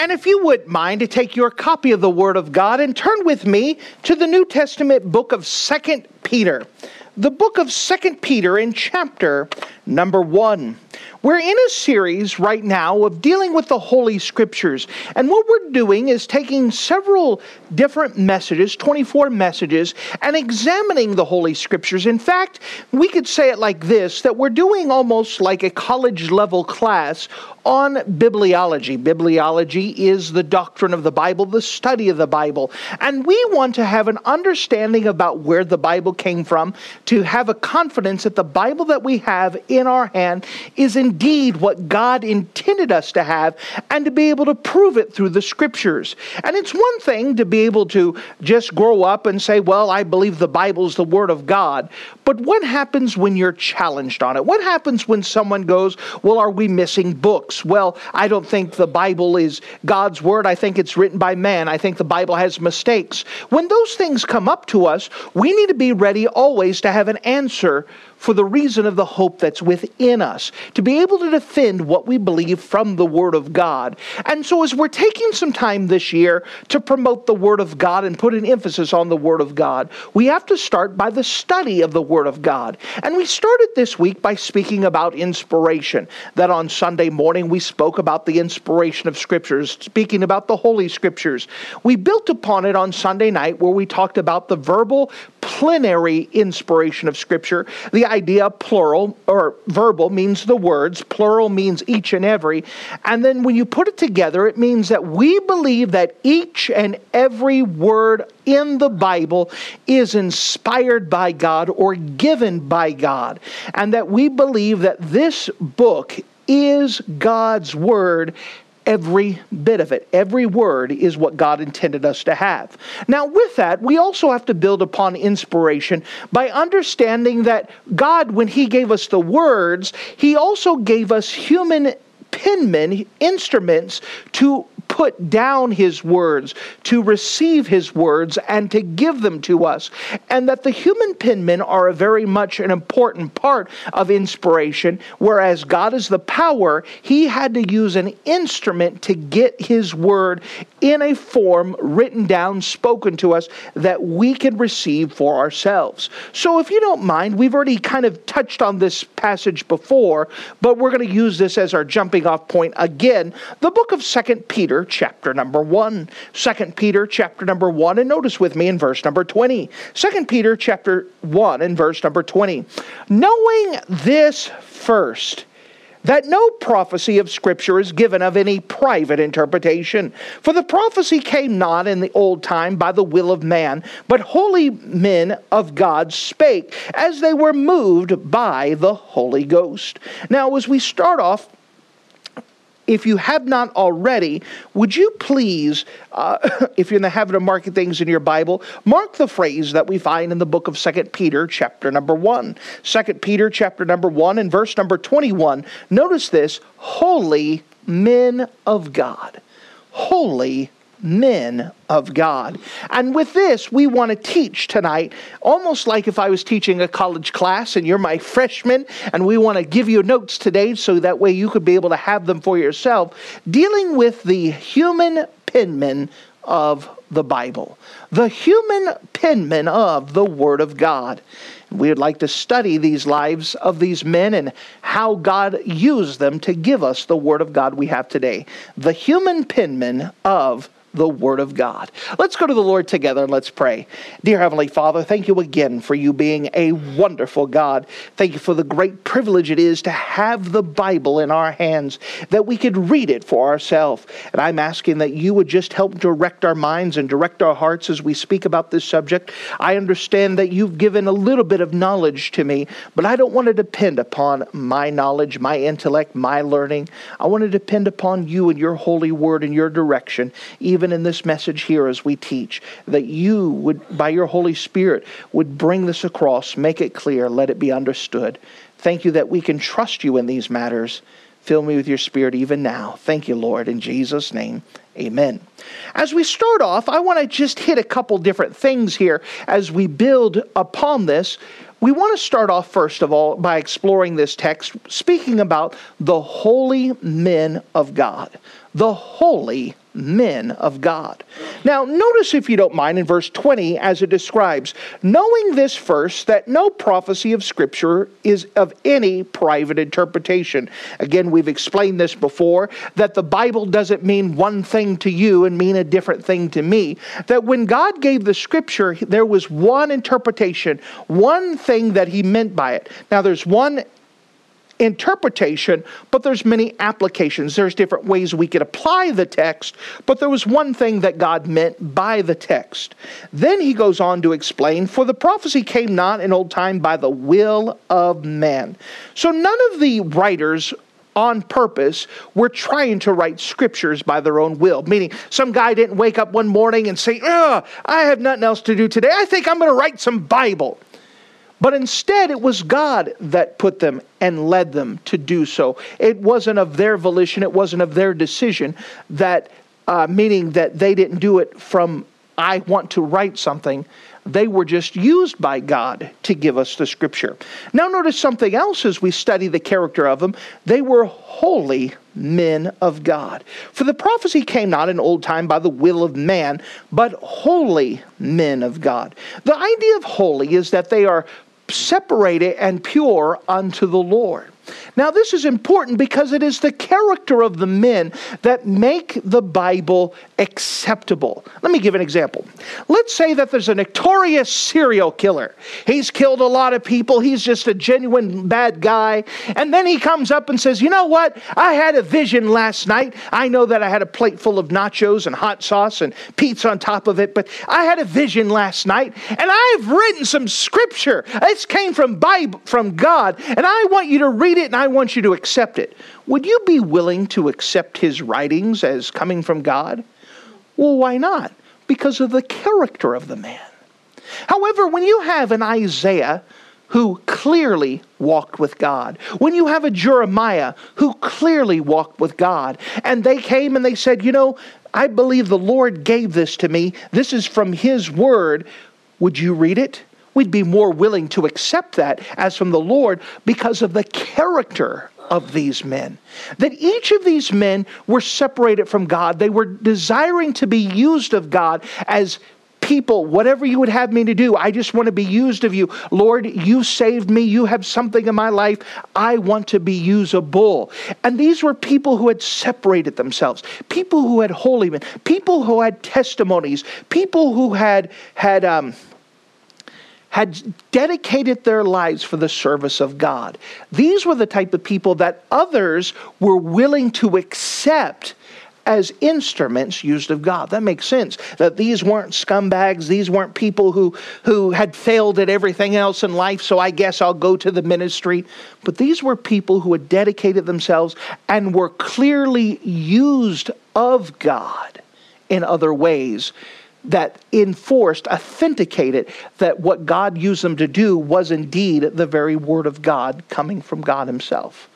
And if you wouldn't mind to take your copy of the Word of God and turn with me to the New Testament book of Second Peter. The book of Second Peter in chapter number 1. We're in a series right now of dealing with the Holy Scriptures. And what we're doing is taking several different messages, 24 messages, and examining the Holy Scriptures. In fact, we could say it like this that we're doing almost like a college level class on bibliology. Bibliology is the doctrine of the Bible, the study of the Bible. And we want to have an understanding about where the Bible came from, to have a confidence that the Bible that we have in our hand is indeed what God intended us to have, and to be able to prove it through the Scriptures. And it's one thing to be able to just grow up and say, Well, I believe the Bible is the Word of God. But what happens when you're challenged on it? What happens when someone goes, Well, are we missing books? Well, I don't think the Bible is God's Word. I think it's written by man. I think the Bible has mistakes. When those things come up to us, we need to be ready always to have an answer for the reason of the hope that's within us, to be able to defend what we believe from the Word of God. And so, as we're taking some time this year to promote the Word of God and put an emphasis on the Word of God, we have to start by the study of the Word of God. And we started this week by speaking about inspiration. That on Sunday morning we spoke about the inspiration of Scriptures, speaking about the Holy Scriptures. We built upon it on Sunday night where we talked about the verbal plenary inspiration of Scripture. The idea plural or verbal means the words, plenary means each and every. And then when you put it together, it means that we believe that each and every word in the Bible is inspired by God or given by God. And that we believe that this book is God's word every bit of it. Every word is what God intended us to have. Now, with that, we also have to build upon inspiration by understanding that God, when He gave us the words, He also gave us human penmen, instruments to put down his words, to receive his words, and to give them to us. And that the human penmen are a very much an important part of inspiration, whereas God is the power, he had to use an instrument to get his word in a form written down, spoken to us, that we can receive for ourselves. So if you don't mind, we've already kind of touched on this passage before, but we're going to use this as our jumping off point again. The book of Second Peter, chapter number 1. 2 Peter chapter number 1 and notice with me in verse number 20. 2 Peter chapter 1 and verse number 20. Knowing this first that no prophecy of Scripture is given of any private interpretation. For the prophecy came not in the old time by the will of man, but holy men of God spake as they were moved by the Holy Ghost. Now, as we start off, if you have not already, would you please, uh, if you're in the habit of marking things in your Bible, mark the phrase that we find in the book of Second Peter, chapter number 1. 2 Peter, chapter number 1, and verse number 21. Notice this holy men of God. Holy men of God. And with this, we want to teach tonight, almost like if I was teaching a college class and you're my freshman, and we want to give you notes today so that way you could be able to have them for yourself, dealing with the human penman of the Bible, the human penman of the Word of God. We would like to study these lives of these men and how God used them to give us the Word of God we have today. The human penman of the Word of God. Let's go to the Lord together and let's pray. Dear Heavenly Father, thank you again for you being a wonderful God. Thank you for the great privilege it is to have the Bible in our hands, that we could read it for ourselves. And I'm asking that you would just help direct our minds and direct our hearts as we speak about this subject. I understand that you've given a little bit of knowledge to me, but I don't want to depend upon my knowledge, my intellect, my learning. I want to depend upon you and your holy word and your direction, even even in this message here as we teach, that you would, by your Holy Spirit, would bring this across, make it clear, let it be understood. Thank you that we can trust you in these matters. Fill me with your Spirit even now. Thank you, Lord. In Jesus' name, amen. As we start off, I want to just hit a couple different things here as we build upon this. We want to start off, first of all, by exploring this text, speaking about the holy men of God. The holy men of God. Now, notice, if you don't mind, in verse 20, as it describes, knowing this first, that no prophecy of Scripture is of any private interpretation. Again, we've explained this before that the Bible doesn't mean one thing to you and mean a different thing to me. That when God gave the Scripture, there was one interpretation, one thing that He meant by it. Now, there's one interpretation, but there's many applications. There's different ways we could apply the text, but there was one thing that God meant by the text. Then he goes on to explain, for the prophecy came not in old time by the will of man. So none of the writers on purpose were trying to write scriptures by their own will. Meaning, some guy didn't wake up one morning and say, I have nothing else to do today. I think I'm going to write some Bible. But instead, it was God that put them and led them to do so. It wasn't of their volition, it wasn't of their decision, that, uh, meaning that they didn't do it from, I want to write something. They were just used by God to give us the scripture. Now, notice something else as we study the character of them. They were holy men of God. For the prophecy came not in old time by the will of man, but holy men of God. The idea of holy is that they are separated and pure unto the Lord. Now, this is important because it is the character of the men that make the Bible acceptable. Let me give an example. Let's say that there's a notorious serial killer. He's killed a lot of people, he's just a genuine bad guy. And then he comes up and says, You know what? I had a vision last night. I know that I had a plate full of nachos and hot sauce and pizza on top of it, but I had a vision last night and I've written some scripture. It came from Bible from God, and I want you to read it and I want you to accept it. Would you be willing to accept his writings as coming from God? Well, why not? Because of the character of the man. However, when you have an Isaiah who clearly walked with God, when you have a Jeremiah who clearly walked with God, and they came and they said, You know, I believe the Lord gave this to me, this is from His Word, would you read it? We'd be more willing to accept that as from the Lord because of the character of these men. That each of these men were separated from God. They were desiring to be used of God as people, whatever you would have me to do, I just want to be used of you. Lord, you saved me. You have something in my life. I want to be usable. And these were people who had separated themselves, people who had holy men, people who had testimonies, people who had had um, had dedicated their lives for the service of God. These were the type of people that others were willing to accept as instruments used of God. That makes sense. That these weren't scumbags, these weren't people who, who had failed at everything else in life, so I guess I'll go to the ministry. But these were people who had dedicated themselves and were clearly used of God in other ways that enforced, authenticated that what God used them to do was indeed the very word of God coming from God Himself.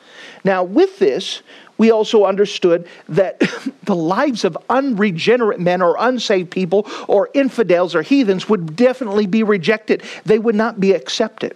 Now, with this, we also understood that the lives of unregenerate men or unsaved people or infidels or heathens would definitely be rejected. They would not be accepted.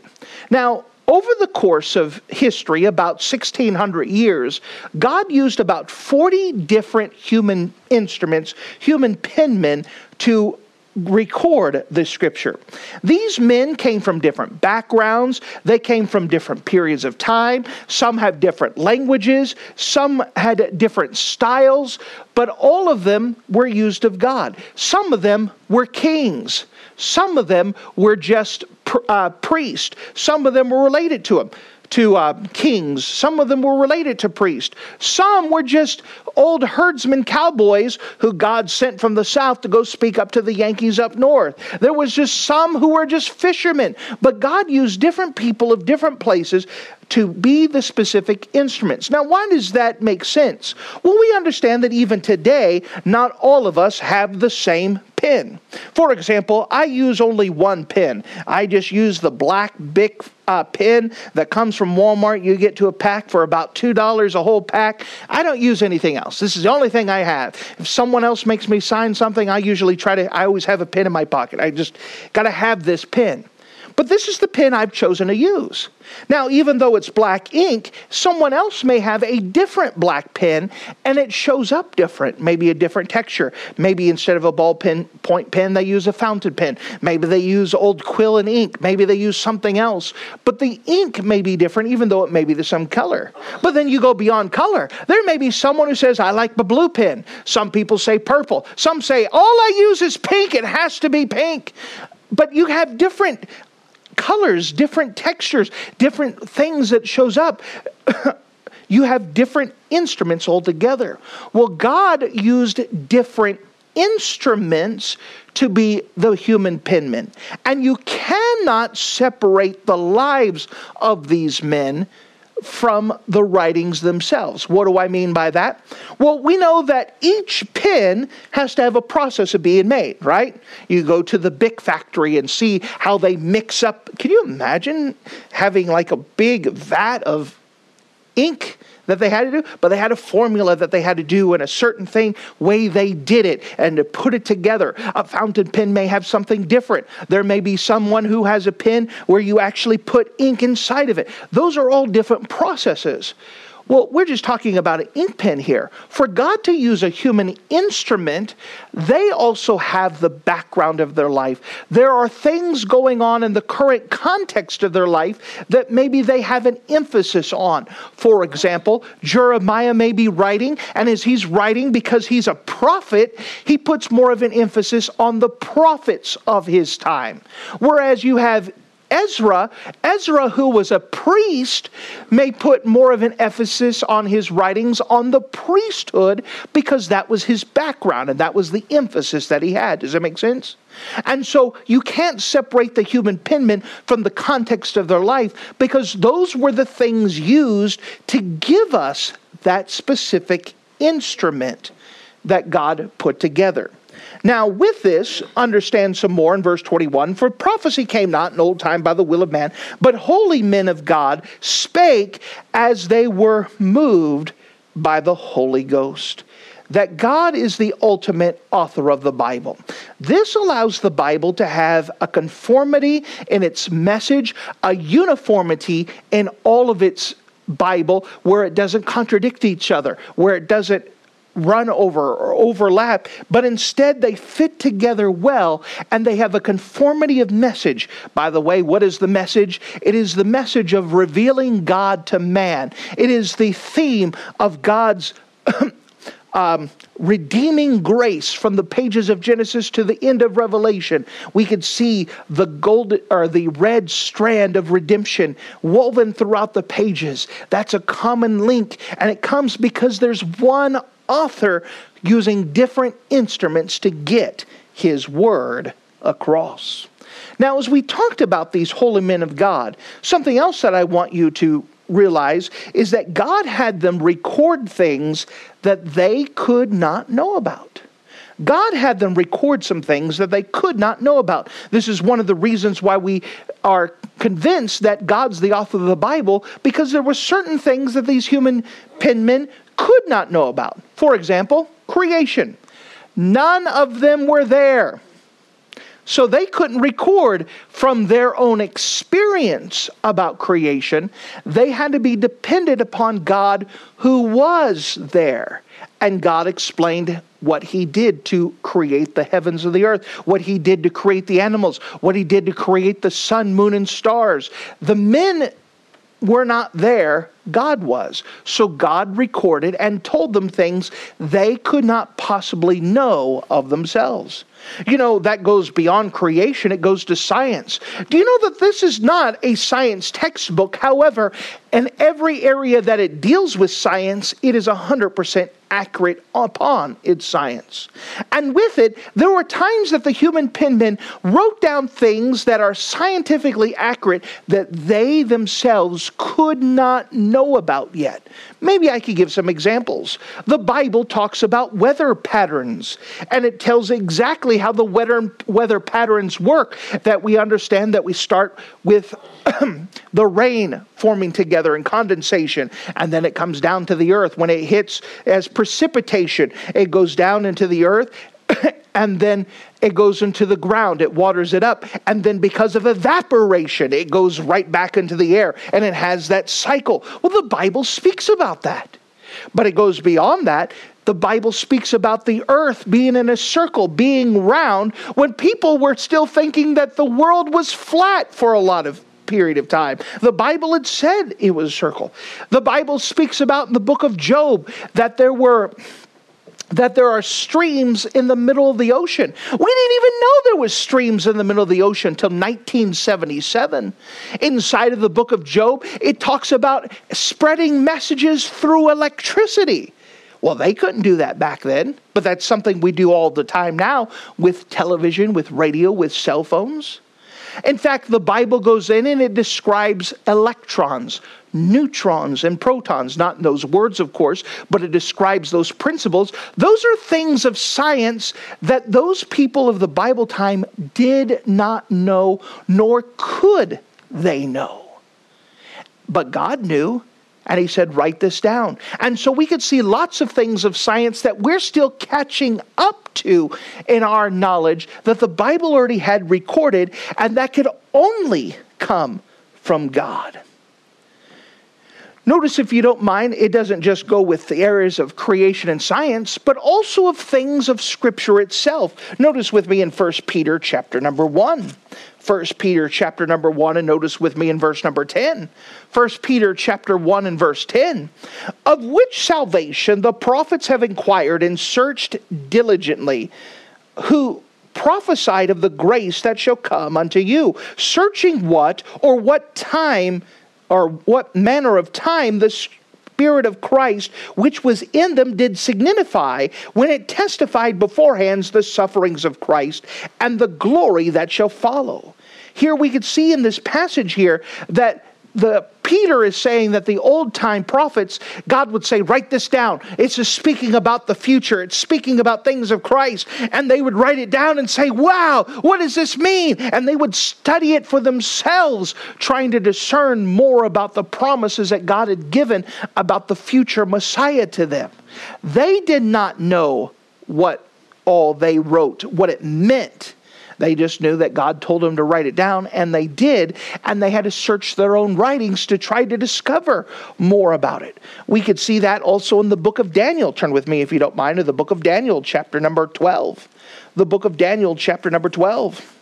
Now, over the course of history, about 1600 years, God used about 40 different human instruments, human penmen, to record the scripture. These men came from different backgrounds, they came from different periods of time. Some have different languages, some had different styles, but all of them were used of God. Some of them were kings, some of them were just uh, priests, some of them were related to him to uh, kings. Some of them were related to priests. Some were just old herdsmen cowboys who God sent from the south to go speak up to the Yankees up north. There was just some who were just fishermen. But God used different people of different places to be the specific instruments. Now, why does that make sense? Well, we understand that even today, not all of us have the same pen. For example, I use only one pen. I just use the black Bic uh, pen that comes from Walmart. You get to a pack for about $2 a whole pack. I don't use anything else. This is the only thing I have. If someone else makes me sign something, I usually try to, I always have a pen in my pocket. I just got to have this pen. But this is the pen I've chosen to use. Now, even though it's black ink, someone else may have a different black pen and it shows up different, maybe a different texture. Maybe instead of a ball pen, point pen, they use a fountain pen. Maybe they use old quill and ink. Maybe they use something else. But the ink may be different, even though it may be the same color. But then you go beyond color. There may be someone who says, I like the blue pen. Some people say purple. Some say, all I use is pink. It has to be pink. But you have different colors, different textures, different things that shows up. you have different instruments altogether. Well, God used different instruments to be the human penman. And you cannot separate the lives of these men from the writings themselves. What do I mean by that? Well, we know that each pen has to have a process of being made, right? You go to the Bic factory and see how they mix up. Can you imagine having like a big vat of ink that they had to do, but they had a formula that they had to do in a certain thing way they did it and to put it together. A fountain pen may have something different. There may be someone who has a pen where you actually put ink inside of it. Those are all different processes. Well, we're just talking about an ink pen here. For God to use a human instrument, they also have the background of their life. There are things going on in the current context of their life that maybe they have an emphasis on. For example, Jeremiah may be writing, and as he's writing, because he's a prophet, he puts more of an emphasis on the prophets of his time. Whereas you have Ezra, Ezra, who was a priest, may put more of an emphasis on his writings on the priesthood because that was his background and that was the emphasis that he had. Does that make sense? And so you can't separate the human penman from the context of their life because those were the things used to give us that specific instrument that God put together. Now, with this, understand some more in verse 21 For prophecy came not in old time by the will of man, but holy men of God spake as they were moved by the Holy Ghost. That God is the ultimate author of the Bible. This allows the Bible to have a conformity in its message, a uniformity in all of its Bible, where it doesn't contradict each other, where it doesn't run over or overlap, but instead they fit together well and they have a conformity of message. By the way, what is the message? It is the message of revealing God to man, it is the theme of God's. Um, redeeming grace from the pages of Genesis to the end of Revelation. We could see the gold or the red strand of redemption woven throughout the pages. That's a common link, and it comes because there's one author using different instruments to get his word across. Now, as we talked about these holy men of God, something else that I want you to realize is that God had them record things that they could not know about. God had them record some things that they could not know about. This is one of the reasons why we are convinced that God's the author of the Bible because there were certain things that these human penmen could not know about. For example, creation. None of them were there. So they couldn't record from their own experience about creation. They had to be dependent upon God who was there. And God explained what he did to create the heavens of the earth, what he did to create the animals, what he did to create the sun, moon, and stars. The men were not there God was. So God recorded and told them things they could not possibly know of themselves. You know, that goes beyond creation, it goes to science. Do you know that this is not a science textbook? However, in every area that it deals with science, it is 100% accurate upon its science. And with it, there were times that the human penman wrote down things that are scientifically accurate that they themselves could not know about yet. Maybe I could give some examples. The Bible talks about weather patterns, and it tells exactly how the weather, weather patterns work. That we understand that we start with the rain forming together in condensation, and then it comes down to the earth. When it hits as precipitation, it goes down into the earth. and then it goes into the ground, it waters it up, and then because of evaporation, it goes right back into the air, and it has that cycle. Well, the Bible speaks about that. But it goes beyond that the Bible speaks about the earth being in a circle, being round, when people were still thinking that the world was flat for a lot of period of time. The Bible had said it was a circle. The Bible speaks about in the book of Job that there were that there are streams in the middle of the ocean. We didn't even know there was streams in the middle of the ocean until 1977. Inside of the book of Job, it talks about spreading messages through electricity. Well, they couldn't do that back then, but that's something we do all the time now with television, with radio, with cell phones. In fact, the Bible goes in and it describes electrons, neutrons, and protons. Not in those words, of course, but it describes those principles. Those are things of science that those people of the Bible time did not know, nor could they know. But God knew, and he said, Write this down. And so we could see lots of things of science that we're still catching up to in our knowledge that the Bible already had recorded, and that could only come from God. Notice, if you don't mind, it doesn't just go with the areas of creation and science, but also of things of Scripture itself. Notice with me in 1 Peter chapter number 1. 1 Peter chapter number 1 and notice with me in verse number 10. 1 Peter chapter 1 and verse 10. Of which salvation the prophets have inquired and searched diligently, who prophesied of the grace that shall come unto you, searching what or what time or what manner of time the Spirit of Christ which was in them did signify when it testified beforehand the sufferings of Christ and the glory that shall follow. Here we could see in this passage here that the Peter is saying that the old time prophets, God would say, write this down. It's just speaking about the future. It's speaking about things of Christ. And they would write it down and say, wow, what does this mean? And they would study it for themselves, trying to discern more about the promises that God had given about the future Messiah to them. They did not know what all they wrote, what it meant they just knew that God told them to write it down, and they did, and they had to search their own writings to try to discover more about it. We could see that also in the book of Daniel. Turn with me, if you don't mind, to the book of Daniel, chapter number 12. The book of Daniel, chapter number 12.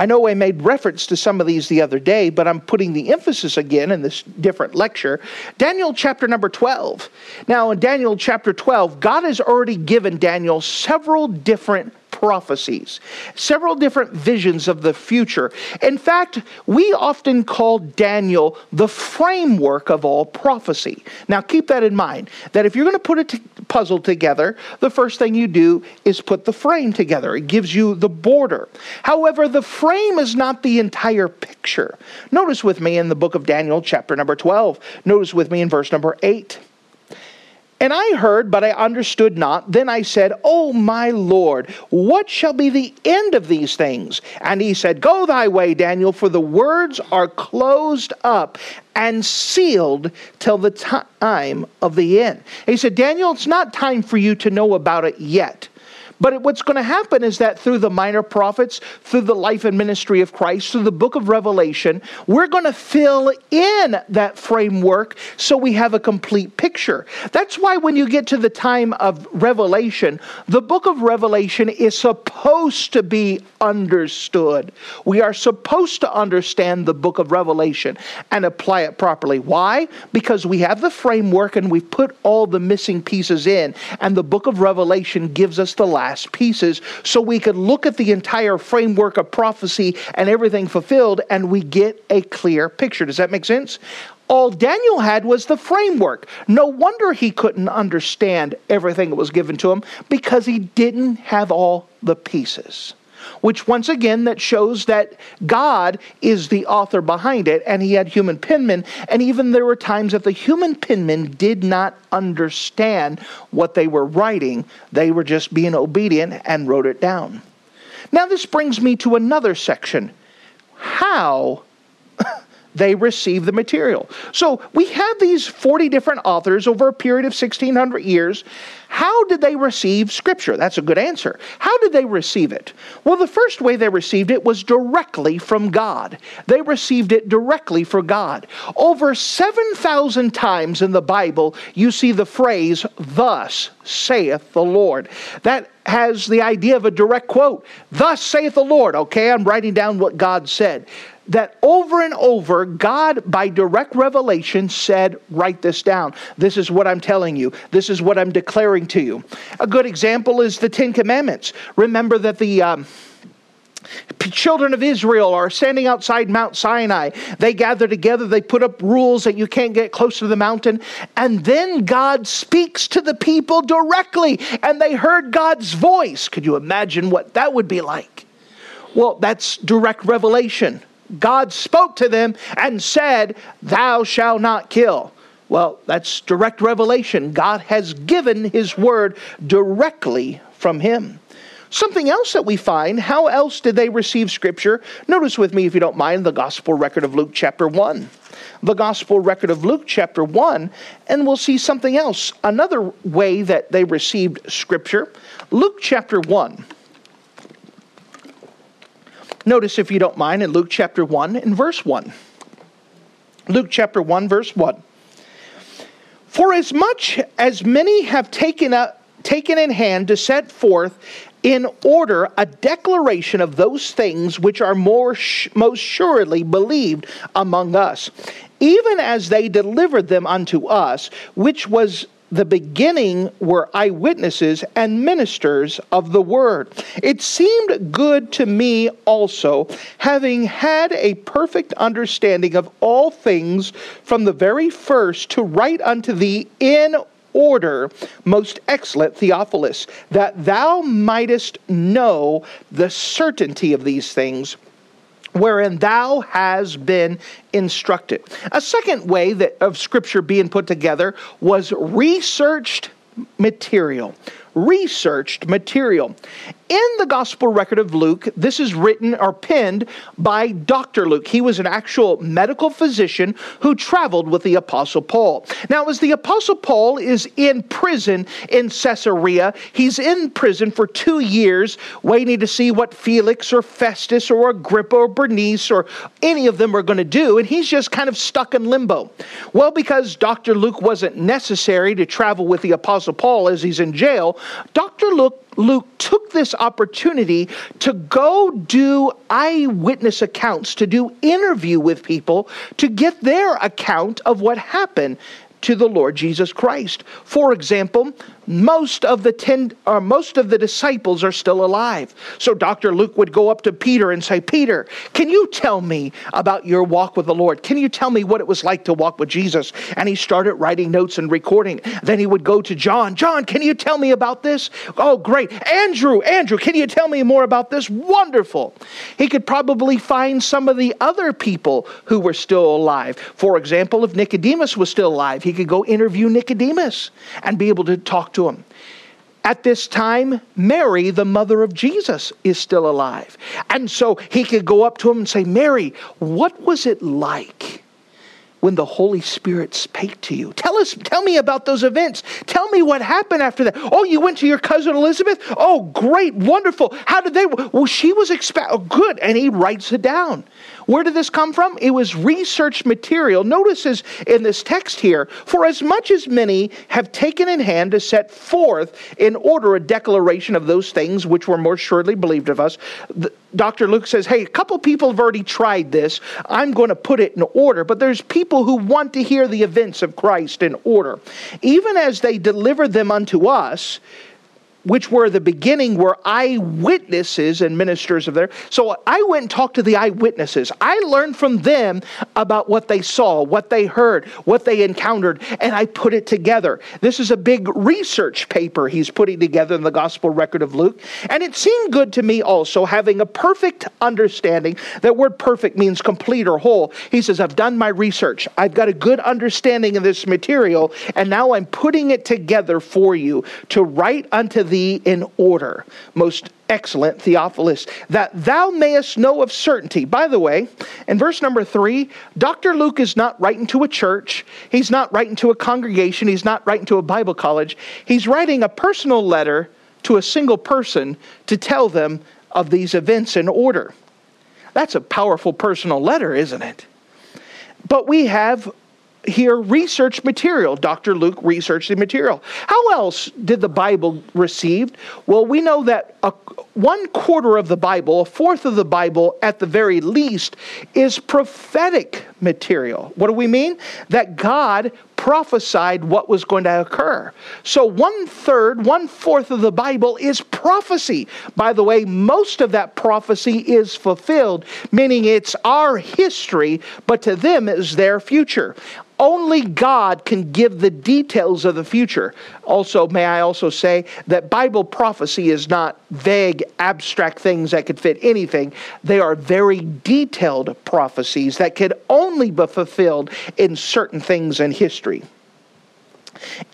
I know I made reference to some of these the other day, but I'm putting the emphasis again in this different lecture. Daniel chapter number 12. Now, in Daniel chapter 12, God has already given Daniel several different prophecies, several different visions of the future. In fact, we often call Daniel the framework of all prophecy. Now, keep that in mind that if you're going to put a t- puzzle together, the first thing you do is put the frame together. It gives you the border. However, the frame is not the entire picture. Notice with me in the book of Daniel, chapter number 12. Notice with me in verse number 8. And I heard, but I understood not. Then I said, O my Lord, what shall be the end of these things? And he said, Go thy way, Daniel, for the words are closed up and sealed till the time of the end. he said, Daniel, it's not time for you to know about it yet. But what's going to happen is that through the minor prophets, through the life and ministry of Christ, through the book of Revelation, we're going to fill in that framework so we have a complete picture. That's why when you get to the time of Revelation, the book of Revelation is supposed to be understood. We are supposed to understand the book of Revelation and apply it properly. Why? Because we have the framework and we've put all the missing pieces in, and the book of Revelation gives us the last pieces so we could look at the entire framework of prophecy and everything fulfilled and we get a clear picture. Does that make sense? All Daniel had was the framework. No wonder he couldn't understand everything that was given to him because he didn't have all the pieces which once again that shows that God is the author behind it and he had human penmen and even there were times that the human penmen did not understand what they were writing. They were just being obedient and wrote it down. Now this brings me to another section. How they receive the material. So we have these 40 different authors over a period of 1600 years. How did they receive Scripture? That's a good answer. How did they receive it? Well, the first way they received it was directly from God. They received it directly from God. Over 7,000 times in the Bible, you see the phrase, Thus saith the Lord. That has the idea of a direct quote. Thus saith the Lord. Okay, I'm writing down what God said that over and over, God, by direct revelation, said, Write this down. This is what I'm telling you. This is what I'm declaring to you. A good example is the Ten Commandments. Remember that the. Um, children of Israel are standing outside Mount Sinai. They gather together, they put up rules that you can't get close to the mountain, and then God speaks to the people directly, and they heard God's voice. Could you imagine what that would be like? Well, that's direct revelation. God spoke to them and said, Thou shalt not kill. Well, that's direct revelation. God has given his word directly from him. Something else that we find, how else did they receive Scripture? Notice with me, if you don't mind, the Gospel record of Luke chapter 1. The Gospel record of Luke chapter 1, and we'll see something else. Another way that they received Scripture. Luke chapter 1. Notice, if you don't mind, in Luke chapter 1 and verse 1. Luke chapter 1, verse 1. For as much as many have taken, up, taken in hand to set forth in order a declaration of those things which are more sh- most surely believed among us, even as they delivered them unto us, which was the beginning were eyewitnesses and ministers of the word. It seemed good to me also, having had a perfect understanding of all things from the very first, to write unto thee in order, most excellent Theophilus, that thou mightest know the certainty of these things wherein thou has been instructed. A second way that of scripture being put together was researched material researched material. In the gospel record of Luke, this is written or penned by Dr. Luke. He was an actual medical physician who traveled with the Apostle Paul. Now, as the Apostle Paul is in prison in Caesarea, he's in prison for two years, waiting to see what Felix or Festus or Agrippa or Bernice or any of them are going to do, and he's just kind of stuck in limbo. Well, because Dr. Luke wasn't necessary to travel with the Apostle Paul as he's in jail, Dr. Luke, Luke took this opportunity to go do eyewitness accounts, to do interview with people, to get their account of what happened to the Lord Jesus Christ. For example, most of the ten, or uh, most of the disciples are still alive. So Dr. Luke would go up to Peter and say, "Peter, can you tell me about your walk with the Lord? Can you tell me what it was like to walk with Jesus?" And he started writing notes and recording. Then he would go to John, "John, can you tell me about this?" "Oh, great. Andrew, Andrew, can you tell me more about this?" Wonderful. He could probably find some of the other people who were still alive. For example, if Nicodemus was still alive, he could go interview Nicodemus and be able to talk to him. At this time, Mary, the mother of Jesus, is still alive. And so he could go up to him and say, Mary, what was it like when the Holy Spirit spake to you? Tell us, tell me about those events. Tell me what happened after that. Oh, you went to your cousin Elizabeth? Oh, great, wonderful. How did they? Well, she was expect. Oh, good. And he writes it down. Where did this come from? It was research material. Notice in this text here, for as much as many have taken in hand to set forth in order a declaration of those things which were more surely believed of us, Dr. Luke says, hey, a couple people have already tried this. I'm going to put it in order. But there's people who want to hear the events of Christ in order. Even as they deliver them unto us, which were the beginning were eyewitnesses and ministers of there. So I went and talked to the eyewitnesses. I learned from them about what they saw, what they heard, what they encountered, and I put it together. This is a big research paper he's putting together in the gospel record of Luke. And it seemed good to me also having a perfect understanding. That word perfect means complete or whole. He says, I've done my research. I've got a good understanding of this material, and now I'm putting it together for you to write unto thee in order, most excellent Theophilus, that thou mayest know of certainty. By the way, in verse number three, Dr. Luke is not writing to a church, he's not writing to a congregation, he's not writing to a Bible college. He's writing a personal letter to a single person to tell them of these events in order. That's a powerful personal letter, isn't it? But we have here research material. Dr. Luke researched the material. How else did the Bible received? Well, we know that a, one quarter of the Bible, a fourth of the Bible at the very least, is prophetic material. What do we mean? That God prophesied what was going to occur. So one third, one fourth of the Bible is prophecy. By the way, most of that prophecy is fulfilled, meaning it's our history, but to them is their future. Only God can give the details of the future. Also, may I also say that Bible prophecy is not vague, abstract things that could fit anything. They are very detailed prophecies that could only be fulfilled in certain things in history.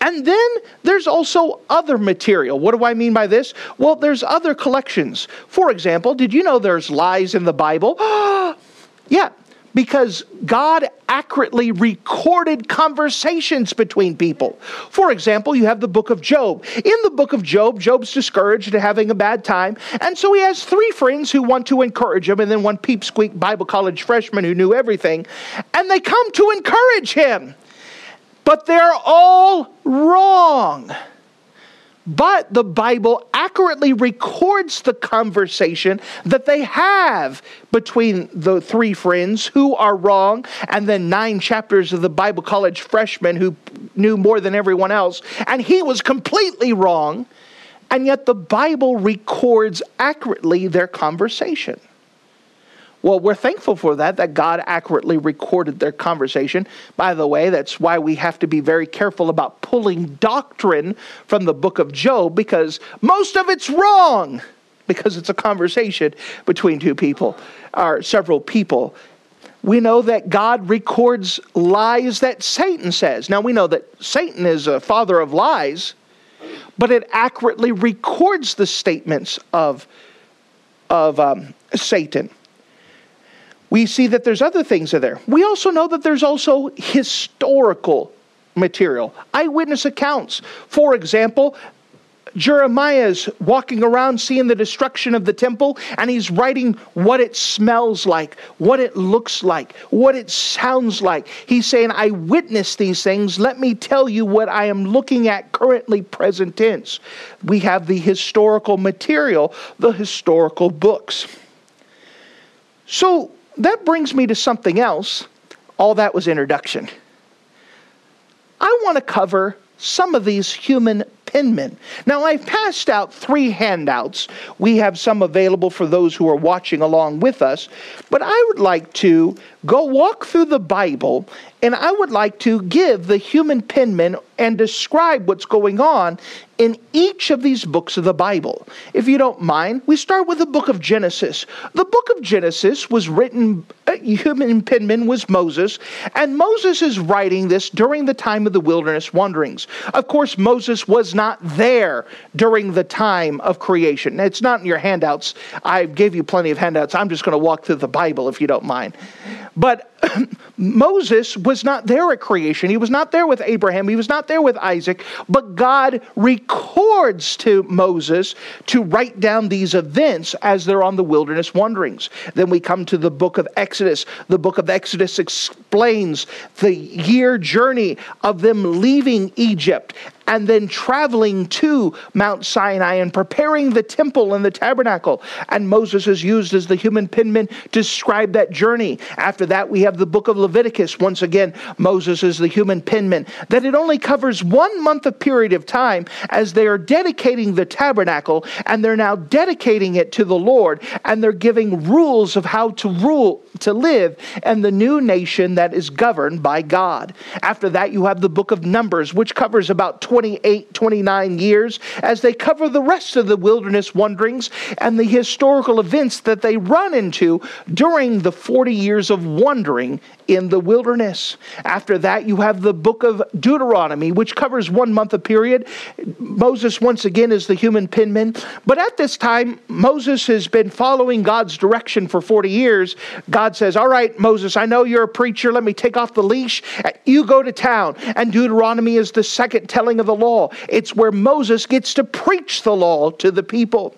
And then there's also other material. What do I mean by this? Well, there's other collections. For example, did you know there's lies in the Bible? yeah, because God accurately recorded conversations between people. For example, you have the book of Job. In the book of Job, Job's discouraged and having a bad time, and so he has three friends who want to encourage him, and then one peep squeak Bible college freshman who knew everything, and they come to encourage him. But they're all wrong. But the Bible accurately records the conversation that they have between the three friends who are wrong, and then nine chapters of the Bible college freshman who knew more than everyone else, and he was completely wrong. And yet the Bible records accurately their conversation. Well, we're thankful for that, that God accurately recorded their conversation. By the way, that's why we have to be very careful about pulling doctrine from the book of Job because most of it's wrong because it's a conversation between two people or several people. We know that God records lies that Satan says. Now, we know that Satan is a father of lies, but it accurately records the statements of, of um, Satan we see that there's other things in there. We also know that there's also historical material, eyewitness accounts. For example, Jeremiah's walking around seeing the destruction of the temple, and he's writing what it smells like, what it looks like, what it sounds like. He's saying, I witnessed these things. Let me tell you what I am looking at currently, present tense. We have the historical material, the historical books. So, that brings me to something else. All that was introduction. I want to cover some of these human penmen. Now, I've passed out three handouts. We have some available for those who are watching along with us. But I would like to go walk through the Bible and I would like to give the human penman and describe what's going on in each of these books of the Bible. If you don't mind, we start with the book of Genesis. The book of Genesis was written, uh, human penman was Moses, and Moses is writing this during the time of the wilderness wanderings. Of course, Moses was not there during the time of creation. It's not in your handouts. I gave you plenty of handouts. I'm just going to walk through the Bible if you don't mind. But Moses was not there at creation. He was not there with Abraham. He was not there with Isaac. But God to Moses to write down these events as they're on the wilderness wanderings. Then we come to the book of Exodus. The book of Exodus explains the year journey of them leaving Egypt and then traveling to Mount Sinai and preparing the temple and the tabernacle. And Moses is used as the human penman to describe that journey. After that, we have the book of Leviticus. Once again, Moses is the human penman. That it only covers one month of period of time as they are dedicating the tabernacle and they're now dedicating it to the Lord and they're giving rules of how to rule, to live, and the new nation that is governed by God. After that, you have the book of Numbers, which covers about 20 28, 29 years as they cover the rest of the wilderness wanderings and the historical events that they run into during the 40 years of wandering in the wilderness. After that, you have the book of Deuteronomy, which covers one month of period. Moses, once again, is the human penman. But at this time, Moses has been following God's direction for 40 years. God says, All right, Moses, I know you're a preacher. Let me take off the leash. You go to town. And Deuteronomy is the second telling of the law. It's where Moses gets to preach the law to the people.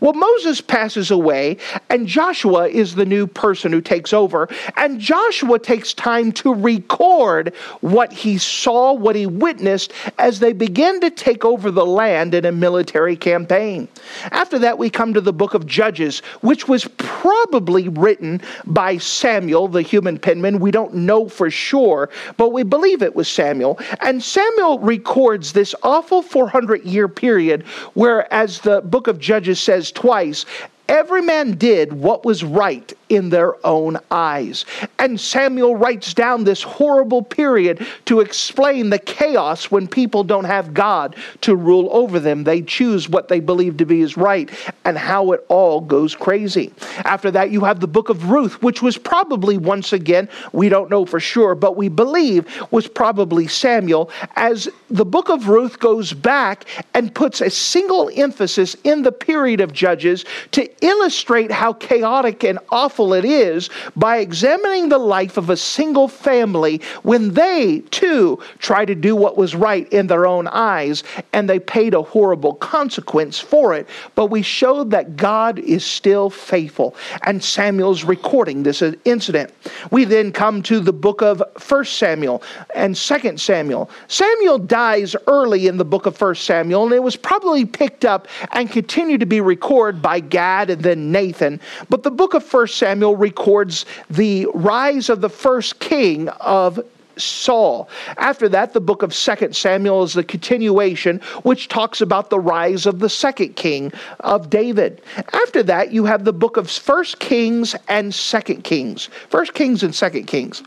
Well, Moses passes away, and Joshua is the new person who takes over. And Joshua takes time to record what he saw, what he witnessed as they begin to take over the land in a military campaign. After that, we come to the book of Judges, which was probably written by Samuel, the human penman. We don't know for sure, but we believe it was Samuel. And Samuel records this awful 400 year period where, as the book of Judges says, twice every man did what was right in their own eyes. And Samuel writes down this horrible period to explain the chaos when people don't have God to rule over them. They choose what they believe to be is right and how it all goes crazy. After that, you have the book of Ruth, which was probably, once again, we don't know for sure, but we believe was probably Samuel, as the book of Ruth goes back and puts a single emphasis in the period of Judges to illustrate how chaotic and awful it is by examining the life of a single family when they too tried to do what was right in their own eyes and they paid a horrible consequence for it. But we showed that God is still faithful. And Samuel's recording this incident. We then come to the book of 1 Samuel and 2 Samuel. Samuel dies early in the book of 1 Samuel, and it was probably picked up and continued to be recorded by Gad then Nathan. But the book of 1 Samuel records the rise of the first king of Saul. After that, the book of Second Samuel is the continuation, which talks about the rise of the second king of David. After that, you have the book of First Kings and Second Kings. First Kings and Second Kings.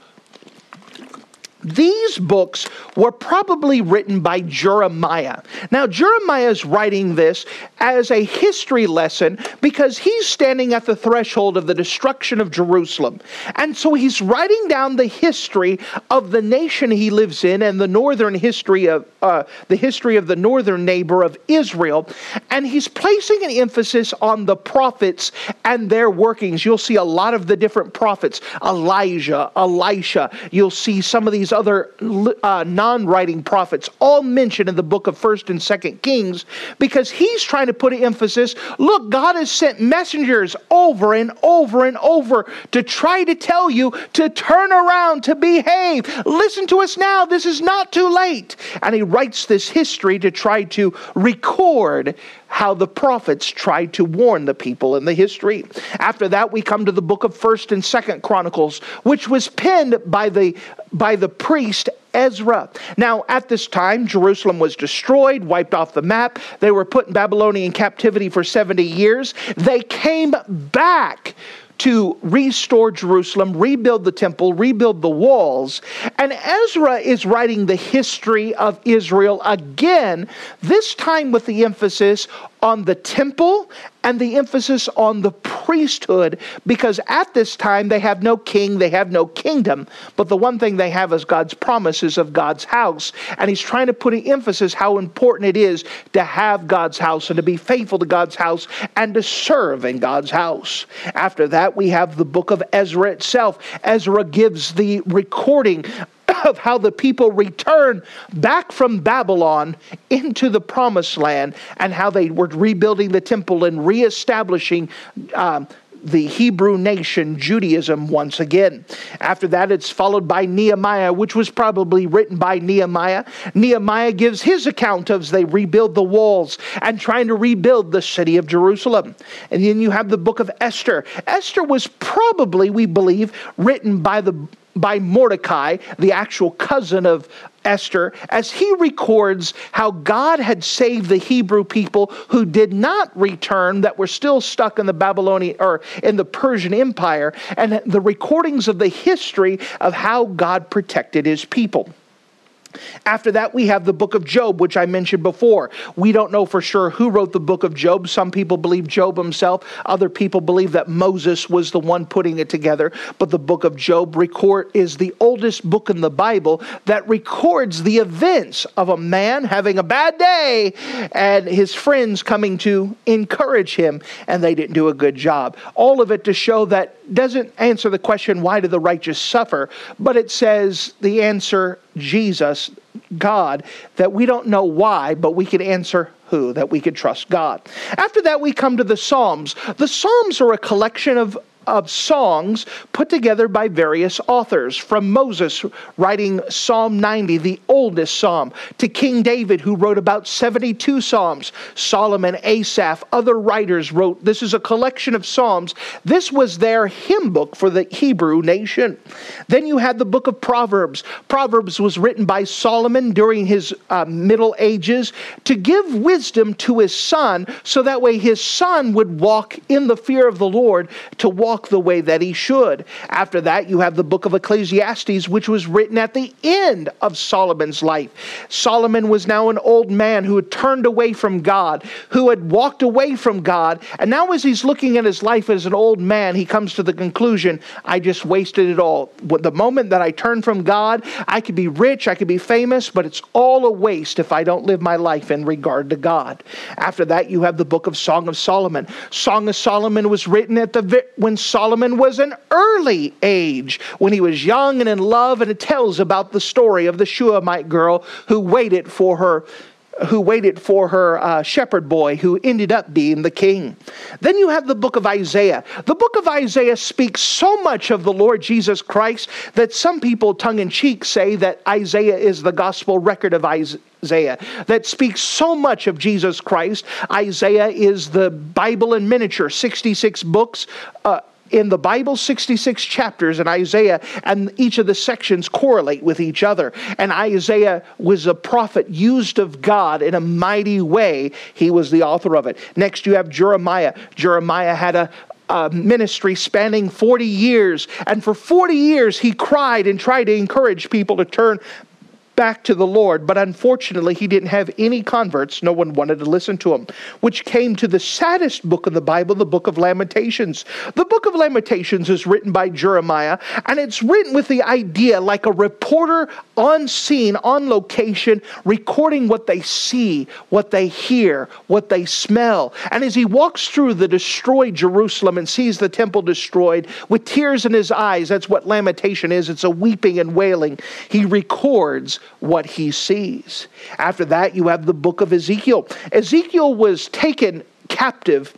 These books were probably written by Jeremiah. Now, Jeremiah is writing this as a history lesson because he's standing at the threshold of the destruction of Jerusalem. And so he's writing down the history of the nation he lives in and the northern history of uh, the history of the northern neighbor of Israel. And he's placing an emphasis on the prophets and their workings. You'll see a lot of the different prophets Elijah, Elisha. You'll see some of these other uh, non-writing prophets, all mentioned in the book of First and Second Kings, because he's trying to put an emphasis. Look, God has sent messengers over and over and over to try to tell you to turn around, to behave. Listen to us now. This is not too late. And he writes this history to try to record how the prophets tried to warn the people in the history. After that, we come to the book of First and Second Chronicles, which was penned by the by the priest Ezra. Now, at this time, Jerusalem was destroyed, wiped off the map. They were put in Babylonian captivity for 70 years. They came back to restore Jerusalem, rebuild the temple, rebuild the walls. And Ezra is writing the history of Israel again, this time with the emphasis on the temple and the emphasis on the priesthood because at this time they have no king, they have no kingdom, but the one thing they have is God's promises of God's house. And he's trying to put an emphasis how important it is to have God's house and to be faithful to God's house and to serve in God's house. After that, we have the book of Ezra itself. Ezra gives the recording of how the people return back from Babylon into the promised land and how they were rebuilding the temple and reestablishing um, the Hebrew nation, Judaism, once again. After that, it's followed by Nehemiah, which was probably written by Nehemiah. Nehemiah gives his account of as they rebuild the walls and trying to rebuild the city of Jerusalem. And then you have the book of Esther. Esther was probably, we believe, written by the by Mordecai, the actual cousin of Esther, as he records how God had saved the Hebrew people who did not return, that were still stuck in the Babylonian or in the Persian Empire, and the recordings of the history of how God protected his people. After that, we have the book of Job, which I mentioned before. We don't know for sure who wrote the book of Job. Some people believe Job himself, other people believe that Moses was the one putting it together. But the book of Job record is the oldest book in the Bible that records the events of a man having a bad day and his friends coming to encourage him, and they didn't do a good job. All of it to show that doesn't answer the question, why do the righteous suffer? But it says the answer, Jesus, God, that we don't know why, but we can answer who, that we could trust God. After that, we come to the Psalms. The Psalms are a collection of of songs put together by various authors, from Moses writing Psalm 90, the oldest psalm, to King David, who wrote about 72 psalms. Solomon, Asaph, other writers wrote. This is a collection of psalms. This was their hymn book for the Hebrew nation. Then you had the book of Proverbs. Proverbs was written by Solomon during his uh, middle ages to give wisdom to his son, so that way his son would walk in the fear of the Lord, to walk walk the way that he should. After that, you have the book of Ecclesiastes, which was written at the end of Solomon's life. Solomon was now an old man who had turned away from God, who had walked away from God, and now as he's looking at his life as an old man, he comes to the conclusion I just wasted it all. The moment that I turn from God, I could be rich, I could be famous, but it's all a waste if I don't live my life in regard to God. After that, you have the book of Song of Solomon. Song of Solomon was written at the when Solomon was an early age, when he was young and in love, and it tells about the story of the Shunammite girl who waited for her who waited for her uh, shepherd boy who ended up being the king. Then you have the book of Isaiah. The book of Isaiah speaks so much of the Lord Jesus Christ that some people, tongue in cheek, say that Isaiah is the gospel record of Isaiah that speaks so much of Jesus Christ. Isaiah is the Bible in miniature, 66 books. Uh, in the Bible, 66 chapters in Isaiah, and each of the sections correlate with each other. And Isaiah was a prophet used of God in a mighty way. He was the author of it. Next, you have Jeremiah. Jeremiah had a, a ministry spanning 40 years. And for 40 years, he cried and tried to encourage people to turn back to the Lord, but unfortunately, he didn't have any converts. No one wanted to listen to him, which came to the saddest book in the Bible, the book of Lamentations. The book of Lamentations is written by Jeremiah, and it's written with the idea like a reporter on scene, on location, recording what they see, what they hear, what they smell. And as he walks through the destroyed Jerusalem and sees the temple destroyed, with tears in his eyes, that's what lamentation is it's a weeping and wailing, he records what he sees. After that, you have the book of Ezekiel. Ezekiel was taken captive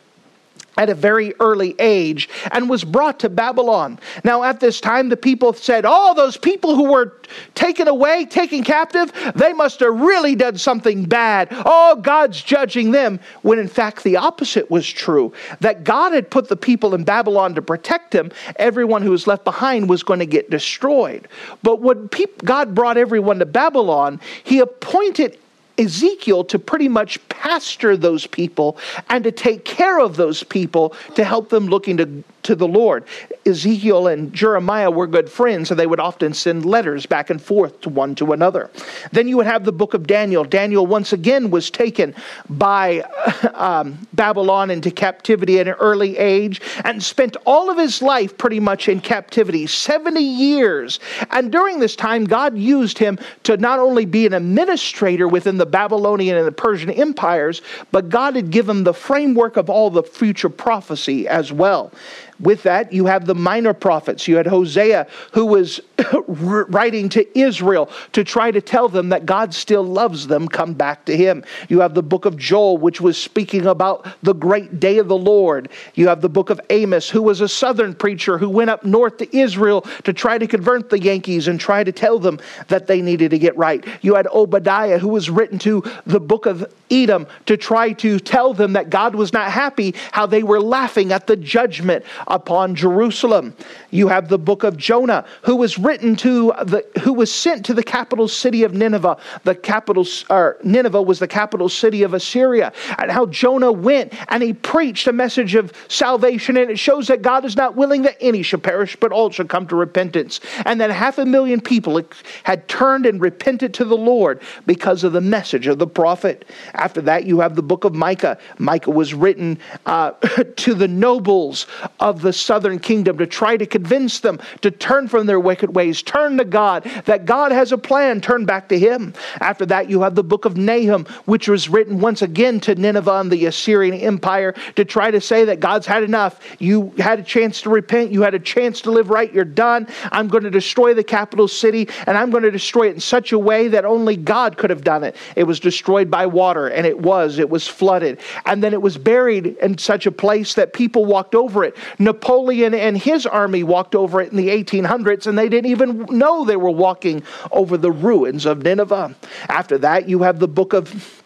at a very early age and was brought to Babylon. Now, at this time, the people said, Oh, those people who were taken away, taken captive, they must have really done something bad. Oh, God's judging them. When in fact, the opposite was true that God had put the people in Babylon to protect them. Everyone who was left behind was going to get destroyed. But when God brought everyone to Babylon, He appointed Ezekiel to pretty much pastor those people and to take care of those people to help them looking to to the Lord. Ezekiel and Jeremiah were good friends, so they would often send letters back and forth to one to another. Then you would have the book of Daniel. Daniel once again was taken by um, Babylon into captivity at an early age and spent all of his life pretty much in captivity 70 years. And during this time, God used him to not only be an administrator within the Babylonian and the Persian empires, but God had given the framework of all the future prophecy as well. With that, you have the minor prophets. You had Hosea, who was writing to Israel to try to tell them that God still loves them, come back to Him. You have the book of Joel, which was speaking about the great day of the Lord. You have the book of Amos, who was a southern preacher who went up north to Israel to try to convert the Yankees and try to tell them that they needed to get right. You had Obadiah, who was written to the book of Edom to try to tell them that God was not happy, how they were laughing at the judgment upon Jerusalem. You have the book of Jonah, who was written to the who was sent to the capital city of Nineveh. The capital or Nineveh was the capital city of Assyria, and how Jonah went and he preached a message of salvation, and it shows that God is not willing that any should perish, but all should come to repentance. And that half a million people had turned and repented to the Lord because of the message of the prophet. After that, you have the book of Micah. Micah was written uh, to the nobles of the southern kingdom to try to convince them to turn from their wicked ways, turn to God, that God has a plan, turn back to Him. After that, you have the book of Nahum, which was written once again to Nineveh and the Assyrian Empire to try to say that God's had enough. You had a chance to repent, you had a chance to live right, you're done. I'm going to destroy the capital city, and I'm going to destroy it in such a way that only God could have done it. It was destroyed by water, and it was. It was flooded. And then it was buried in such a place that people walked over it. Napoleon and his army walked over it in the 1800s, and they didn't even know they were walking over the ruins of Nineveh. After that, you have the book of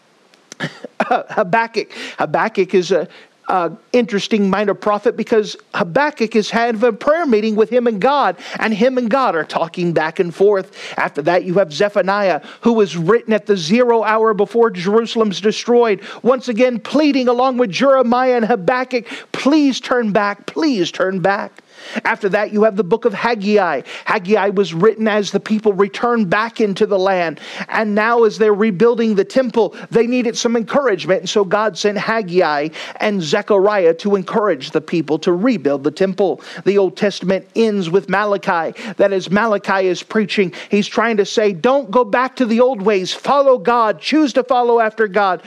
Habakkuk. Habakkuk is a, uh, interesting minor prophet because Habakkuk is having a prayer meeting with him and God, and him and God are talking back and forth. After that, you have Zephaniah, who was written at the zero hour before Jerusalem's destroyed, once again pleading along with Jeremiah and Habakkuk, please turn back, please turn back. After that, you have the book of Haggai. Haggai was written as the people returned back into the land. And now, as they're rebuilding the temple, they needed some encouragement. And so God sent Haggai and Zechariah to encourage the people to rebuild the temple. The Old Testament ends with Malachi. That is, Malachi is preaching, he's trying to say, Don't go back to the old ways. Follow God. Choose to follow after God.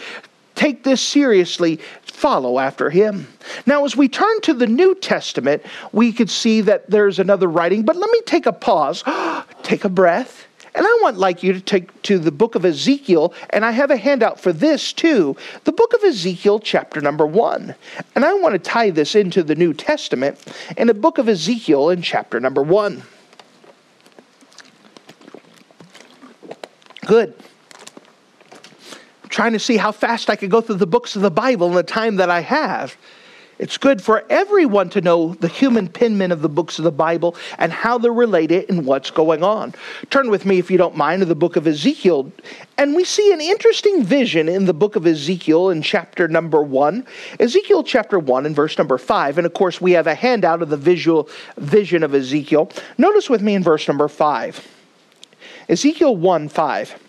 Take this seriously follow after him. Now, as we turn to the New Testament, we could see that there's another writing, but let me take a pause, take a breath. And I want like you to take to the book of Ezekiel, and I have a handout for this too. The book of Ezekiel, chapter number one. And I want to tie this into the New Testament in the book of Ezekiel in chapter number one. Good trying to see how fast I could go through the books of the Bible in the time that I have. It's good for everyone to know the human penman of the books of the Bible and how they're related and what's going on. Turn with me, if you don't mind, to the book of Ezekiel. And we see an interesting vision in the book of Ezekiel in chapter number one. Ezekiel chapter one and verse number five. And of course, we have a handout of the visual vision of Ezekiel. Notice with me in verse number five. Ezekiel 1 5.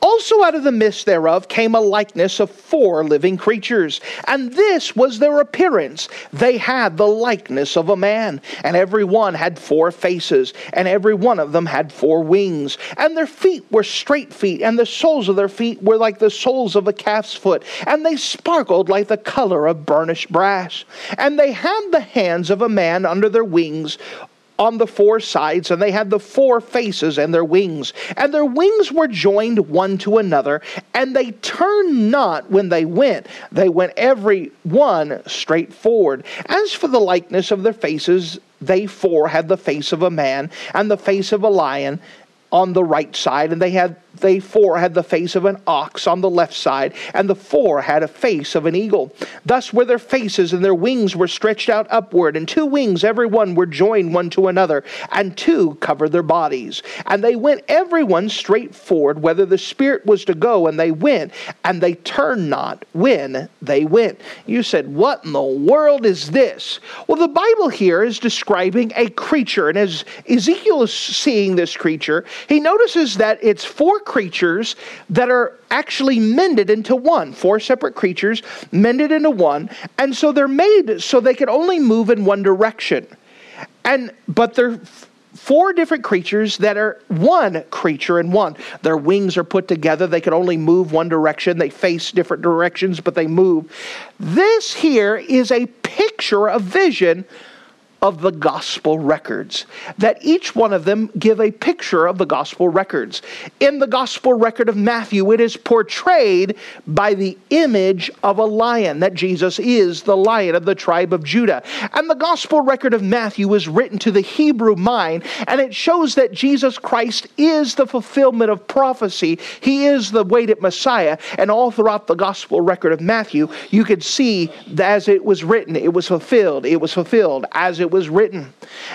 Also, out of the midst thereof came a likeness of four living creatures, and this was their appearance. They had the likeness of a man, and every one had four faces, and every one of them had four wings. And their feet were straight feet, and the soles of their feet were like the soles of a calf's foot, and they sparkled like the color of burnished brass. And they had the hands of a man under their wings on the four sides, and they had the four faces and their wings. And their wings were joined one to another, and they turned not when they went. They went every one straight forward. As for the likeness of their faces, they four had the face of a man and the face of a lion on the right side, and they had they four had the face of an ox on the left side, and the four had a face of an eagle. Thus were their faces, and their wings were stretched out upward, and two wings every one were joined one to another, and two covered their bodies. And they went every one straight forward, whether the Spirit was to go, and they went, and they turned not when they went. You said, What in the world is this? Well, the Bible here is describing a creature, and as Ezekiel is seeing this creature, he notices that it's four creatures that are actually mended into one. Four separate creatures mended into one. And so they're made so they can only move in one direction. And but they're four different creatures that are one creature in one. Their wings are put together. They can only move one direction. They face different directions, but they move. This here is a picture, a vision of the gospel records, that each one of them give a picture of the gospel records. In the gospel record of Matthew, it is portrayed by the image of a lion, that Jesus is the lion of the tribe of Judah. And the gospel record of Matthew is written to the Hebrew mind, and it shows that Jesus Christ is the fulfillment of prophecy. He is the waited Messiah. And all throughout the gospel record of Matthew, you could see that as it was written, it was fulfilled, it was fulfilled, as it it was written.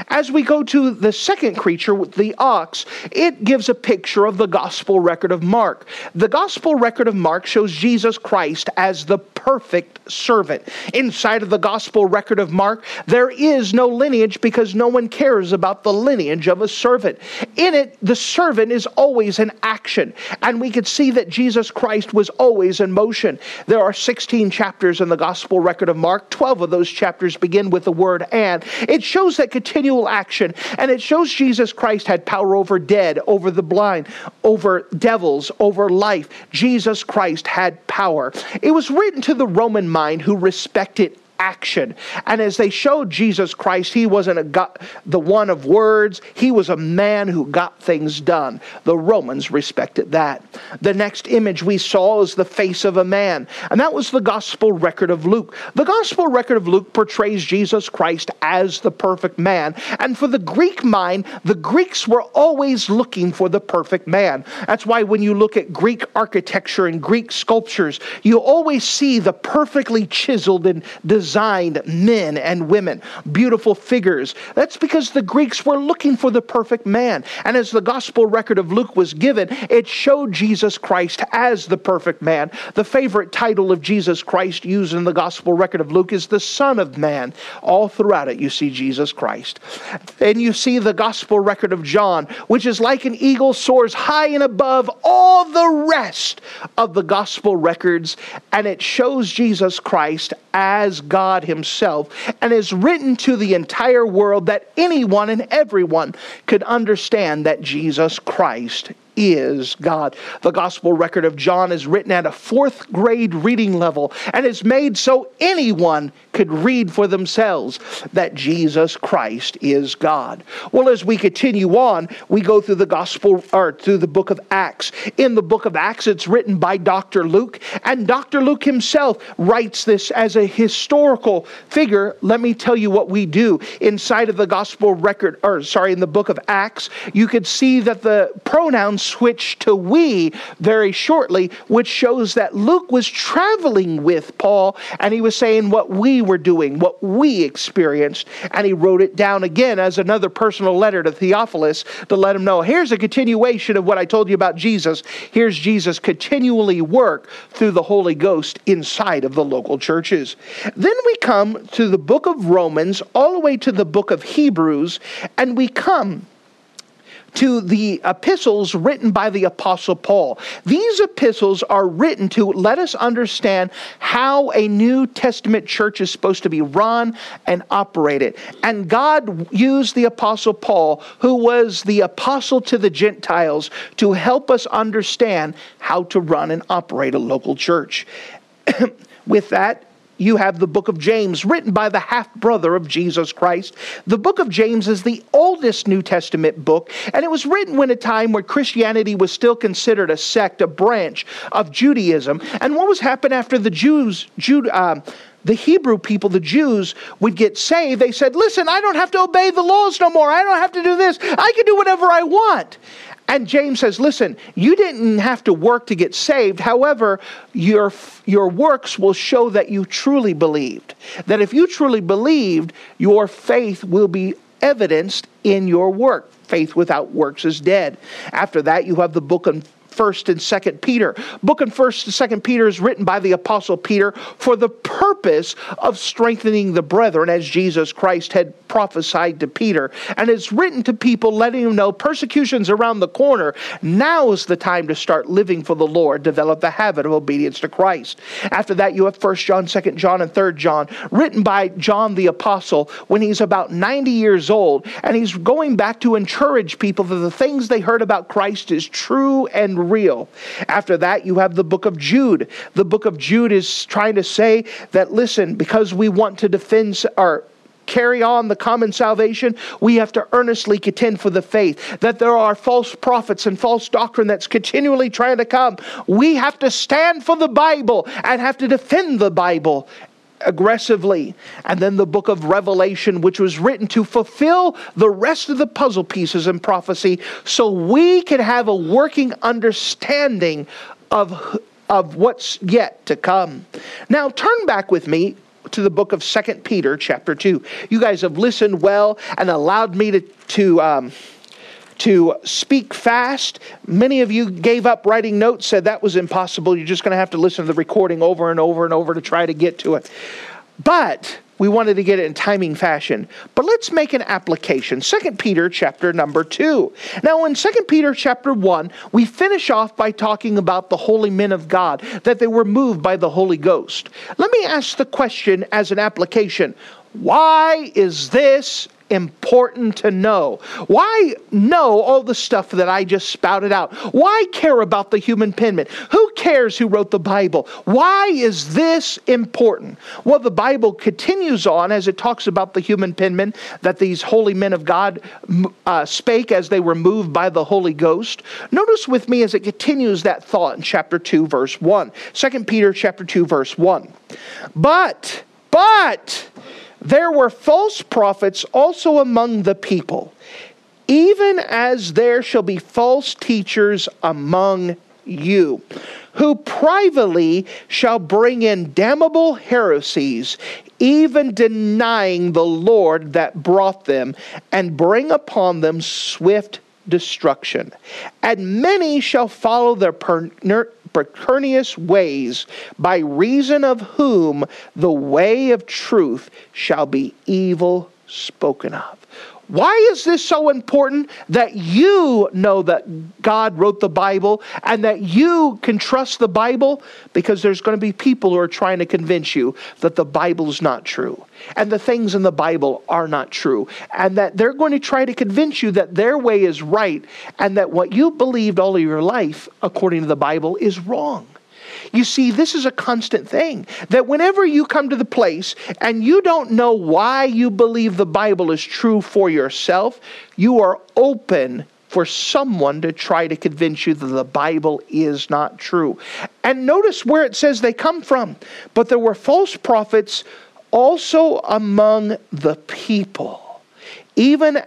As we go to the second creature, the ox, it gives a picture of the gospel record of Mark. The gospel record of Mark shows Jesus Christ as the perfect servant. Inside of the gospel record of Mark, there is no lineage because no one cares about the lineage of a servant. In it, the servant is always in action, and we could see that Jesus Christ was always in motion. There are 16 chapters in the gospel record of Mark, 12 of those chapters begin with the word and, it shows that continual action, and it shows Jesus Christ had power over dead, over the blind, over devils, over life. Jesus Christ had power. It was written to the Roman mind who respected action. And as they showed Jesus Christ, he wasn't a God, the one of words, he was a man who got things done. The Romans respected that. The next image we saw is the face of a man, and that was the gospel record of Luke. The gospel record of Luke portrays Jesus Christ as the perfect man. And for the Greek mind, the Greeks were always looking for the perfect man. That's why when you look at Greek architecture and Greek sculptures, you always see the perfectly chiseled and designed designed men and women, beautiful figures. That's because the Greeks were looking for the perfect man. And as the gospel record of Luke was given, it showed Jesus Christ as the perfect man. The favorite title of Jesus Christ used in the gospel record of Luke is the Son of Man. All throughout it, you see Jesus Christ. And you see the gospel record of John, which is like an eagle soars high and above all the rest of the gospel records, and it shows Jesus Christ as God Himself and is written to the entire world that anyone and everyone could understand that Jesus Christ is God. The gospel record of John is written at a fourth grade reading level and is made so anyone could read for themselves that Jesus Christ is God. Well, as we continue on, we go through the gospel or through the book of Acts. In the book of Acts, it's written by Dr. Luke, and Dr. Luke himself writes this as a historical figure. Let me tell you what we do inside of the gospel record, or sorry, in the book of Acts, you could see that the pronouns switch to we very shortly, which shows that Luke was traveling with Paul and he was saying what we were doing, what we experienced, and he wrote it down again as another personal letter to Theophilus to let him know here's a continuation of what I told you about Jesus. Here's Jesus continually work through the Holy Ghost inside of the local churches. Then we come to the book of Romans, all the way to the book of Hebrews, and we come to the epistles written by the Apostle Paul. These epistles are written to let us understand how a New Testament church is supposed to be run and operated. And God used the Apostle Paul, who was the apostle to the Gentiles, to help us understand how to run and operate a local church. With that, you have the book of James, written by the half brother of Jesus Christ. The book of James is the oldest New Testament book, and it was written when a time where Christianity was still considered a sect, a branch of Judaism. And what was happening after the Jews, Jude, uh, the Hebrew people, the Jews, would get saved, they said, Listen, I don't have to obey the laws no more. I don't have to do this. I can do whatever I want. And James says, listen, you didn't have to work to get saved. However, your, your works will show that you truly believed. That if you truly believed, your faith will be evidenced in your work. Faith without works is dead. After that, you have the book of first and second peter. Book and first and second peter is written by the apostle peter for the purpose of strengthening the brethren as jesus christ had prophesied to peter. And it's written to people letting them know persecution's around the corner. Now is the time to start living for the lord. Develop the habit of obedience to christ. After that you have first john second john and third john written by john the apostle when he's about 90 years old. And he's going back to encourage people that the things they heard about christ is true and real. After that, you have the book of Jude. The book of Jude is trying to say that, listen, because we want to defend our carry on the common salvation, we have to earnestly contend for the faith. That there are false prophets and false doctrine that's continually trying to come. We have to stand for the Bible and have to defend the Bible aggressively. And then the book of Revelation, which was written to fulfill the rest of the puzzle pieces in prophecy so we can have a working understanding of, of what's yet to come. Now, turn back with me to the book of Second Peter, chapter 2. You guys have listened well and allowed me to. to um, to speak fast. Many of you gave up writing notes, said that was impossible. You're just going to have to listen to the recording over and over and over to try to get to it. But we wanted to get it in timing fashion. But let's make an application. 2 Peter chapter number 2. Now in 2 Peter chapter 1, we finish off by talking about the holy men of God, that they were moved by the Holy Ghost. Let me ask the question as an application. Why is this important to know? Why know all the stuff that I just spouted out? Why care about the human penman? Who cares who wrote the Bible? Why is this important? Well, the Bible continues on as it talks about the human penman that these holy men of God uh, spake as they were moved by the Holy Ghost. Notice with me as it continues that thought in chapter 2, verse 1. 2 Peter chapter 2, verse 1. But, but, there were false prophets also among the people, even as there shall be false teachers among you, who privately shall bring in damnable heresies, even denying the Lord that brought them, and bring upon them swift destruction. And many shall follow their per- pernicious ways, by reason of whom the way of truth shall be evil spoken of. Why is this so important that you know that God wrote the Bible and that you can trust the Bible? Because there's going to be people who are trying to convince you that the Bible's not true and the things in the Bible are not true, and that they're going to try to convince you that their way is right and that what you believed all of your life, according to the Bible, is wrong. You see, this is a constant thing that whenever you come to the place and you don't know why you believe the Bible is true for yourself, you are open for someone to try to convince you that the Bible is not true. And notice where it says they come from. But there were false prophets also among the people, even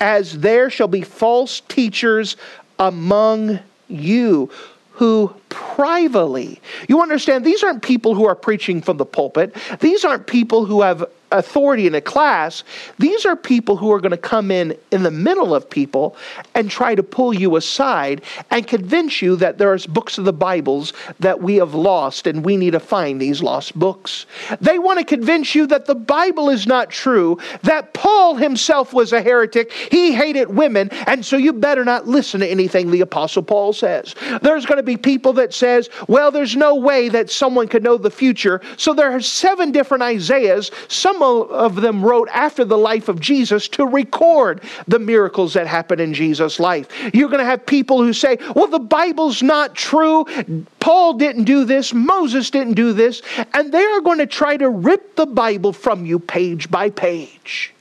as there shall be false teachers among you who privately, you understand, these aren't people who are preaching from the pulpit, these aren't people who have authority in a class. These are people who are going to come in in the middle of people and try to pull you aside and convince you that there's books of the Bibles that we have lost and we need to find these lost books. They want to convince you that the Bible is not true, that Paul himself was a heretic, he hated women, and so you better not listen to anything the apostle Paul says. There's going to be people that says, well, there's no way that someone could know the future. So there are seven different Isaiahs. Some of them wrote after the life of Jesus to record the miracles that happened in Jesus' life. You're going to have people who say, well, the Bible's not true. Paul didn't do this. Moses didn't do this. And they are going to try to rip the Bible from you page by page.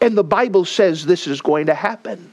And the Bible says this is going to happen.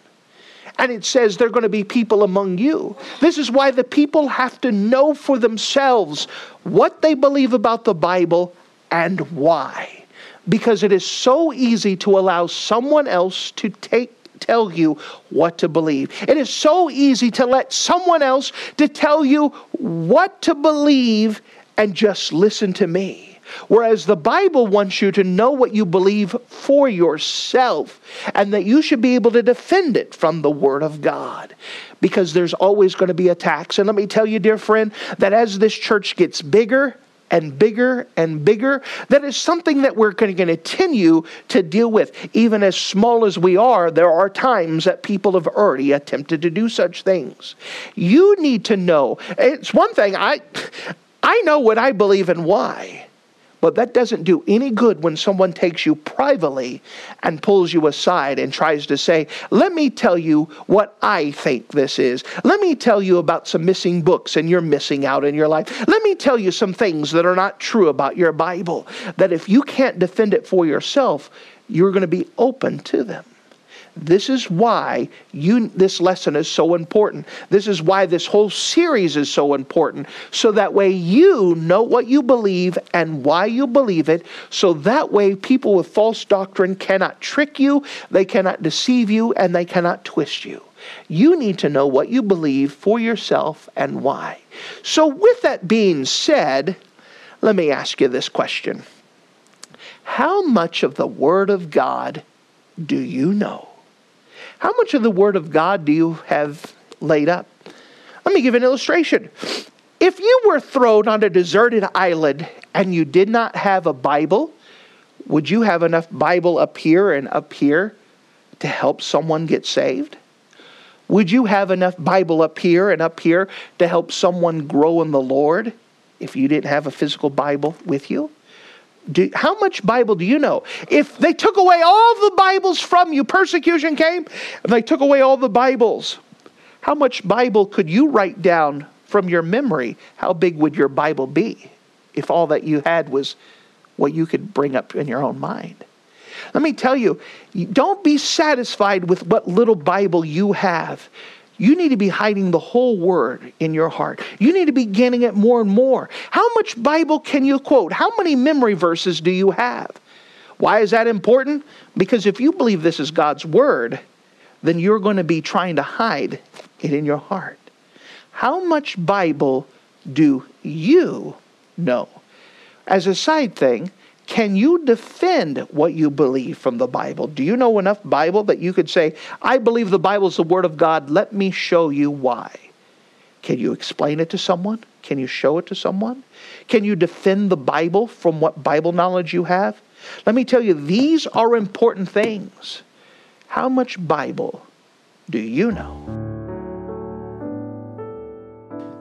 And it says there are going to be people among you. This is why the people have to know for themselves what they believe about the Bible and why because it is so easy to allow someone else to take tell you what to believe. It is so easy to let someone else to tell you what to believe and just listen to me. Whereas the Bible wants you to know what you believe for yourself and that you should be able to defend it from the Word of God because there's always going to be attacks. And let me tell you, dear friend, that as this church gets bigger, and bigger and bigger. That is something that we're going to continue to deal with. Even as small as we are, there are times that people have already attempted to do such things. You need to know. It's one thing I I know what I believe and why. But that doesn't do any good when someone takes you privately and pulls you aside and tries to say, Let me tell you what I think this is. Let me tell you about some missing books and you're missing out in your life. Let me tell you some things that are not true about your Bible. That if you can't defend it for yourself, you're going to be open to them. This is why you, this lesson is so important. This is why this whole series is so important. So that way you know what you believe and why you believe it. So that way people with false doctrine cannot trick you, they cannot deceive you, and they cannot twist you. You need to know what you believe for yourself and why. So, with that being said, let me ask you this question How much of the Word of God do you know? How much of the Word of God do you have laid up? Let me give an illustration. If you were thrown on a deserted island and you did not have a Bible, would you have enough Bible up here and up here to help someone get saved? Would you have enough Bible up here and up here to help someone grow in the Lord if you didn't have a physical Bible with you? Do, how much Bible do you know? If they took away all the Bibles from you, persecution came, and they took away all the Bibles, how much Bible could you write down from your memory? How big would your Bible be if all that you had was what you could bring up in your own mind? Let me tell you, don't be satisfied with what little Bible you have. You need to be hiding the whole word in your heart. You need to be getting it more and more. How much Bible can you quote? How many memory verses do you have? Why is that important? Because if you believe this is God's word, then you're going to be trying to hide it in your heart. How much Bible do you know? As a side thing, can you defend what you believe from the Bible? Do you know enough Bible that you could say, I believe the Bible is the Word of God, let me show you why? Can you explain it to someone? Can you show it to someone? Can you defend the Bible from what Bible knowledge you have? Let me tell you, these are important things. How much Bible do you know?